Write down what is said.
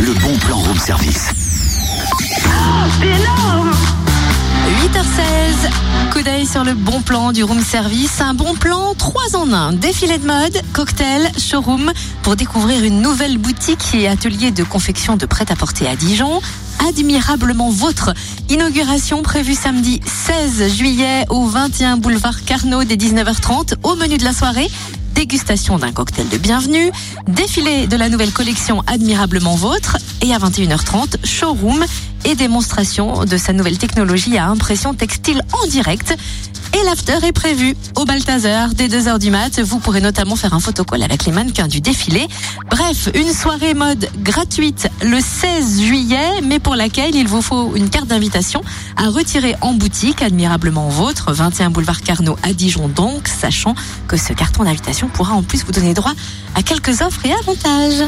le bon plan room service. 8h16, coup d'œil sur le bon plan du room service. Un bon plan 3 en 1. Défilé de mode, cocktail, showroom pour découvrir une nouvelle boutique et atelier de confection de prêt-à-porter à Dijon. Admirablement vôtre. Inauguration prévue samedi 16 juillet au 21 boulevard Carnot dès 19h30 au menu de la soirée dégustation d'un cocktail de bienvenue, défilé de la nouvelle collection Admirablement Vôtre et à 21h30, showroom et démonstration de sa nouvelle technologie à impression textile en direct. Et l'after est prévu au Balthazar dès 2h du mat. Vous pourrez notamment faire un photocall avec les mannequins du défilé. Bref, une soirée mode gratuite le 16 juillet, mais pour laquelle il vous faut une carte d'invitation à retirer en boutique, admirablement vôtre, 21 boulevard Carnot à Dijon donc, sachant que ce carton d'invitation pourra en plus vous donner droit à quelques offres et avantages.